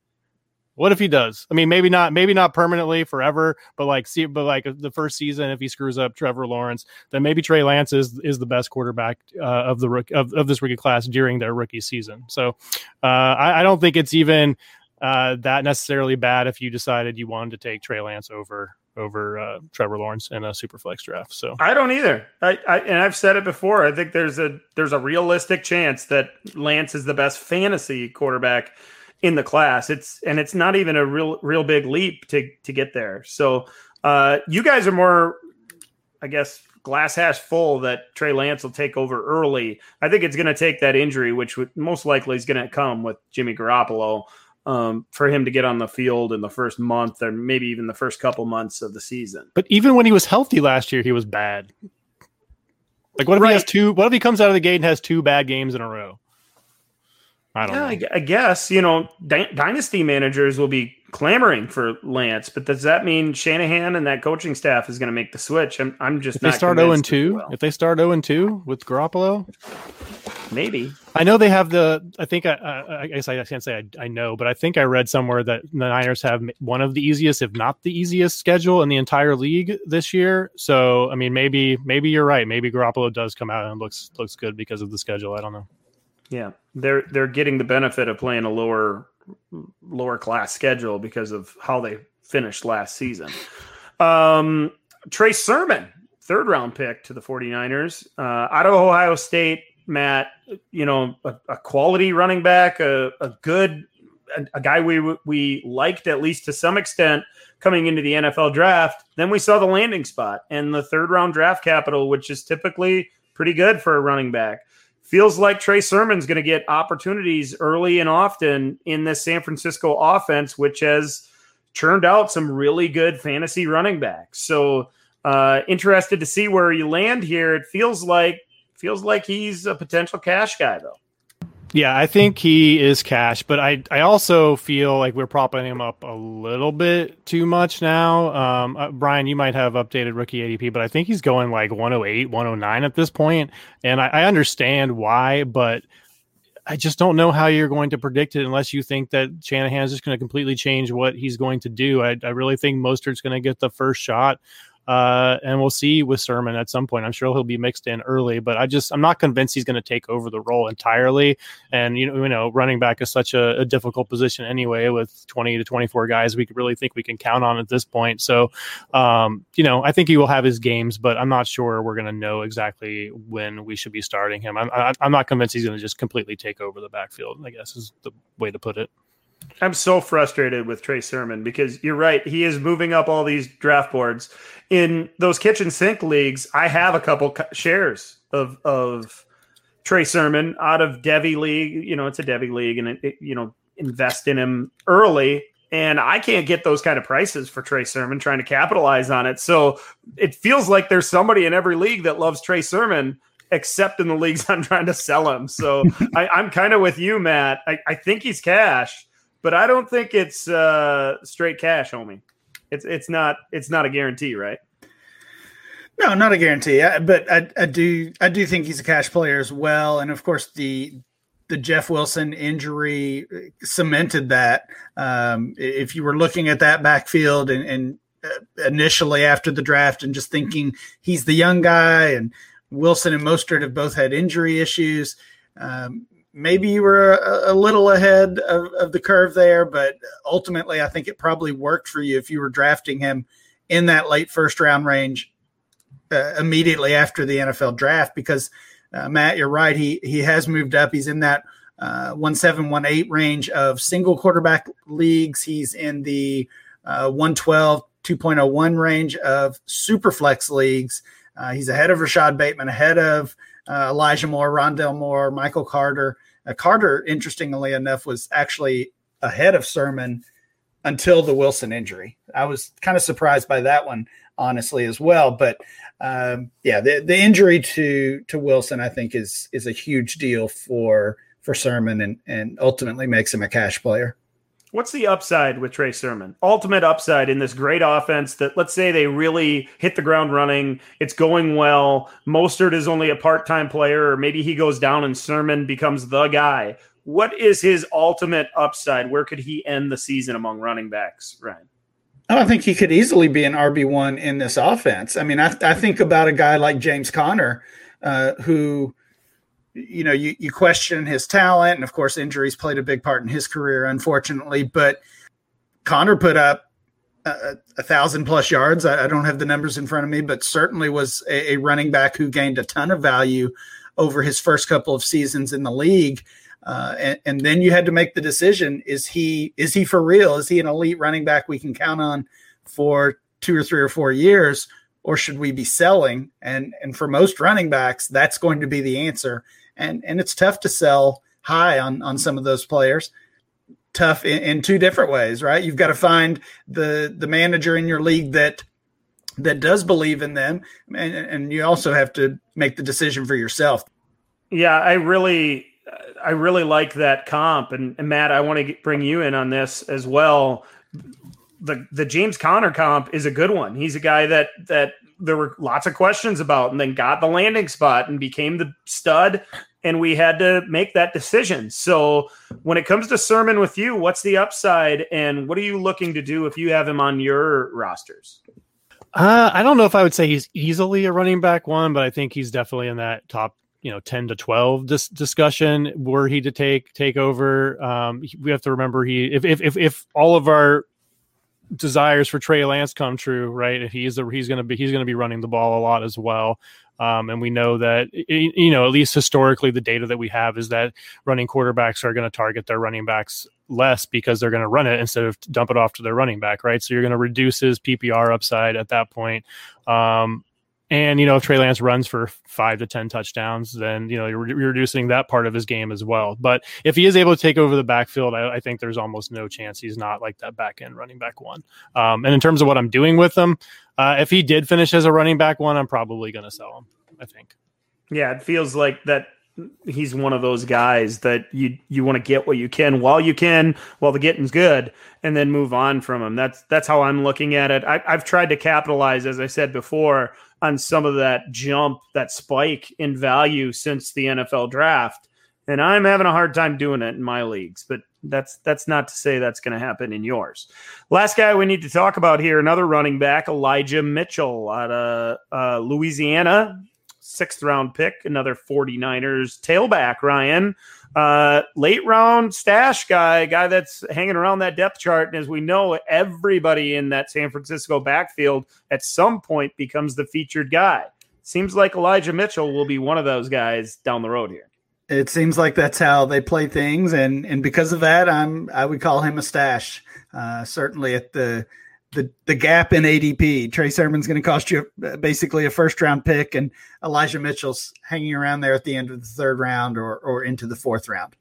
What if he does? I mean, maybe not, maybe not permanently forever, but like see, but like the first season, if he screws up Trevor Lawrence, then maybe Trey Lance is is the best quarterback uh, of the of, of this rookie class during their rookie season. So uh, I, I, don't think it's even uh, that necessarily bad if you decided you wanted to take Trey Lance over over uh, Trevor Lawrence in a super flex draft. So I don't either. I, I, and I've said it before. I think there's a there's a realistic chance that Lance is the best fantasy quarterback in the class. It's and it's not even a real real big leap to to get there. So uh, you guys are more, I guess, glass hash full that Trey Lance will take over early. I think it's going to take that injury, which would, most likely is going to come with Jimmy Garoppolo, um, for him to get on the field in the first month or maybe even the first couple months of the season. But even when he was healthy last year, he was bad. Like what if right. he has two? What if he comes out of the gate and has two bad games in a row? I don't yeah, know. I, guess you know dynasty managers will be clamoring for Lance, but does that mean Shanahan and that coaching staff is going to make the switch? I'm, I'm just if they start zero and two. Well. If they start zero and two with Garoppolo, maybe. I know they have the. I think I, I, I guess I can't say I, I, know, but I think I read somewhere that the Niners have one of the easiest, if not the easiest, schedule in the entire league this year. So I mean, maybe maybe you're right. Maybe Garoppolo does come out and looks looks good because of the schedule. I don't know. Yeah, they're they're getting the benefit of playing a lower lower class schedule because of how they finished last season. Um, Trey Sermon, third round pick to the 49ers, uh, out of Ohio State. Matt, you know, a, a quality running back, a, a good, a, a, guy we we liked at least to some extent coming into the NFL draft. Then we saw the landing spot and the third round draft capital, which is typically pretty good for a running back. Feels like Trey Sermon's going to get opportunities early and often in this San Francisco offense, which has churned out some really good fantasy running backs. So uh, interested to see where you land here. It feels like feels like he's a potential cash guy though. Yeah, I think he is cash, but I I also feel like we're propping him up a little bit too much now. Um, uh, Brian, you might have updated rookie ADP, but I think he's going like 108, 109 at this point, and I, I understand why, but I just don't know how you're going to predict it unless you think that Shanahan is just going to completely change what he's going to do. I, I really think Mostert's going to get the first shot. Uh, and we'll see with Sermon at some point. I'm sure he'll be mixed in early, but I just I'm not convinced he's going to take over the role entirely. And you know, you know, running back is such a, a, difficult position anyway, with 20 to 24 guys we really think we can count on at this point. So, um, you know, I think he will have his games, but I'm not sure we're going to know exactly when we should be starting him. I'm I'm not convinced he's going to just completely take over the backfield. I guess is the way to put it. I'm so frustrated with Trey Sermon because you're right. He is moving up all these draft boards. In those kitchen sink leagues, I have a couple shares of of Trey Sermon out of Devy League. You know, it's a Devy League, and it, it, you know, invest in him early. And I can't get those kind of prices for Trey Sermon trying to capitalize on it. So it feels like there's somebody in every league that loves Trey Sermon, except in the leagues I'm trying to sell him. So I, am kind of with you, Matt. I, I think he's cash but I don't think it's uh, straight cash, homie. It's it's not it's not a guarantee, right? No, not a guarantee. I, but I, I do I do think he's a cash player as well, and of course the the Jeff Wilson injury cemented that. Um, if you were looking at that backfield and, and uh, initially after the draft and just thinking he's the young guy and Wilson and Mostert have both had injury issues. Um, maybe you were a, a little ahead of, of, the curve there, but ultimately, I think it probably worked for you if you were drafting him in that late first round range uh, immediately after the NFL draft. Because uh, Matt, you're right; he he has moved up. He's in that uh, one seven one eight range of single quarterback leagues. He's in the uh, 112 2.01 range of super flex leagues. Uh, he's ahead of Rashod Bateman, ahead of uh, Elijah Moore, Rondale Moore, Michael Carter. Uh, Carter, interestingly enough, was actually ahead of Sermon until the Wilson injury. I was kind of surprised by that one, honestly, as well. But um, yeah, the, the injury to to Wilson, I think, is is a huge deal for for Sermon and and ultimately makes him a cash player. What's the upside with Trey Sermon? Ultimate upside in this great offense that let's say they really hit the ground running. It's going well. Mostert is only a part time player, or maybe he goes down and Sermon becomes the guy. What is his ultimate upside? Where could he end the season among running backs, Ryan? I think he could easily be an RB1 in this offense. I mean, I, I think about a guy like James Conner, uh, who you know, you, you question his talent. And of course, injuries played a big part in his career, unfortunately. But Conner put up a, a thousand plus yards. I, I, don't have the numbers in front of me, but certainly was a, a, running back who gained a ton of value over his first couple of seasons in the league. Uh, and, and, then you had to make the decision: is he is he for real? Is he an elite running back we can count on for two or three or four years, or should we be selling? And and for most running backs, that's going to be the answer and and it's tough to sell high on on some of those players. Tough in, in, two different ways right? You've got to find the the manager in your league that that does believe in them and and you also have to make the decision for yourself. Yeah i really i really like that comp and, and matt i want to bring you in on this as well. The the james conner comp is a good one. He's a guy that that there were lots of questions about and then got the landing spot and became the stud and we had to make that decision. So when it comes to Sermon with you, what's the upside and what are you looking to do if you have him on your rosters? Uh, I don't know if I would say he's easily a running back one, but I think he's definitely in that top you know 10 to 12 dis- discussion were he to take take over um we have to remember he if if if, if all of our desires for Trey Lance come true, right? He's a, he's going to be he's going to be running the ball a lot as well. Um, and we know that you know at least historically the data that we have is that running quarterbacks are going to target their running backs less because they're going to run it instead of dump it off to their running back, right? So you're going to reduce his PPR upside at that point. Um, and you know, if Trey Lance runs for five to ten touchdowns, then you know you're, you're, reducing that part of his game as well. But if he is able to take over the backfield, I, I think there's almost no chance he's not like that back end running back one. Um, and in terms of what I'm doing with him, uh, if he did finish as a running back one, I'm probably going to sell him. I think. Yeah, it feels like that he's one of those guys that you you want to get what you can while you can while the getting's good and then move on from him that's that's how i'm looking at it I, have tried to capitalize as i said before on some of that jump, that spike in value since the NFL draft. And I'm having a hard time doing it in my leagues, but that's that's not to say that's going to happen in yours. Last guy we need to talk about here, another running back, Elijah Mitchell out of uh, Louisiana, sixth round pick, another 49ers tailback, Ryan. Uh, late round stash guy, guy that's hanging around that depth chart. And as we know, everybody in that San Francisco backfield at some point becomes the featured guy. Seems like Elijah Mitchell will be one of those guys down the road here. It seems like that's how they play things, and and because of that, I'm I would call him a stash. Uh, certainly at the the the gap in ADP. Trey Sermon's going to cost you uh, basically a first round pick, and Elijah Mitchell's hanging around there at the end of the third round or or into the fourth round.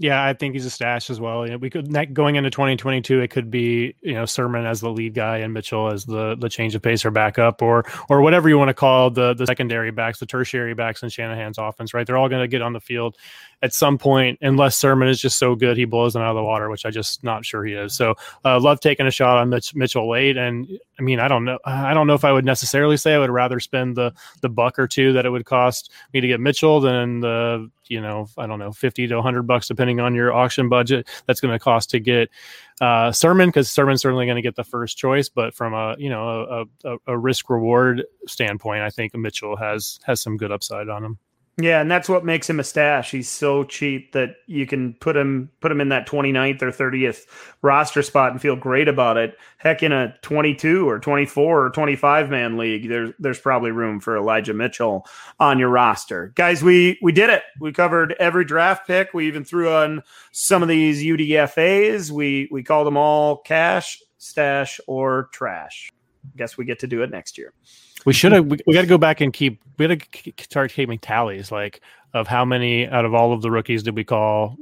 Yeah, I think he's a stash as well. You know, we could going into 2022, it could be you know Sermon as the lead guy and Mitchell as the the change of pace or backup or or whatever you want to call the the secondary backs, the tertiary backs in Shanahan's offense. Right, they're all going to get on the field at some point, unless Sermon is just so good he blows them out of the water, which I just not sure he is. So uh, love taking a shot on Mitch, Mitchell late, and I mean I don't know I don't know if I would necessarily say I would rather spend the the buck or two that it would cost me to get Mitchell than the you know, I don't know, 50 to 100 bucks, depending on your auction budget, that's going to cost to get uh, Sermon, because Sermon's certainly going to get the first choice. But from a, you know, a, a, a risk reward standpoint, I think Mitchell has has some good upside on him. Yeah, and that's what makes him a stash. He's so cheap that you can put him put him in that 29th or 30th roster spot and feel great about it. Heck in a 22 or 24 or 25 man league, there's there's probably room for Elijah Mitchell on your roster. Guys, we we did it. We covered every draft pick. We even threw on some of these UDFAs. We we called them all cash, stash or trash. Guess we get to do it next year. We should have. We, we got to go back and keep. We got to start keeping tallies, like of how many out of all of the rookies did we call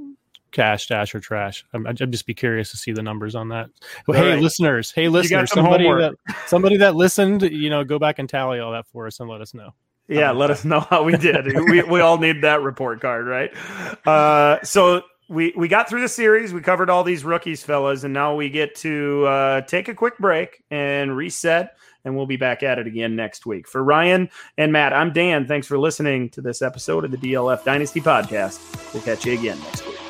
cash, dash, or trash. I'm, I'd just be curious to see the numbers on that. Well, hey, right. listeners. Hey, listeners. Somebody homework. that somebody that listened, you know, go back and tally all that for us and let us know. Yeah, let us know how we did. we we all need that report card, right? Uh, so we we got through the series. We covered all these rookies, fellas, and now we get to uh, take a quick break and reset and we'll be back at it again next week. For Ryan and Matt, I'm Dan. Thanks for listening to this episode of the DLF Dynasty Podcast. We'll catch you again next week.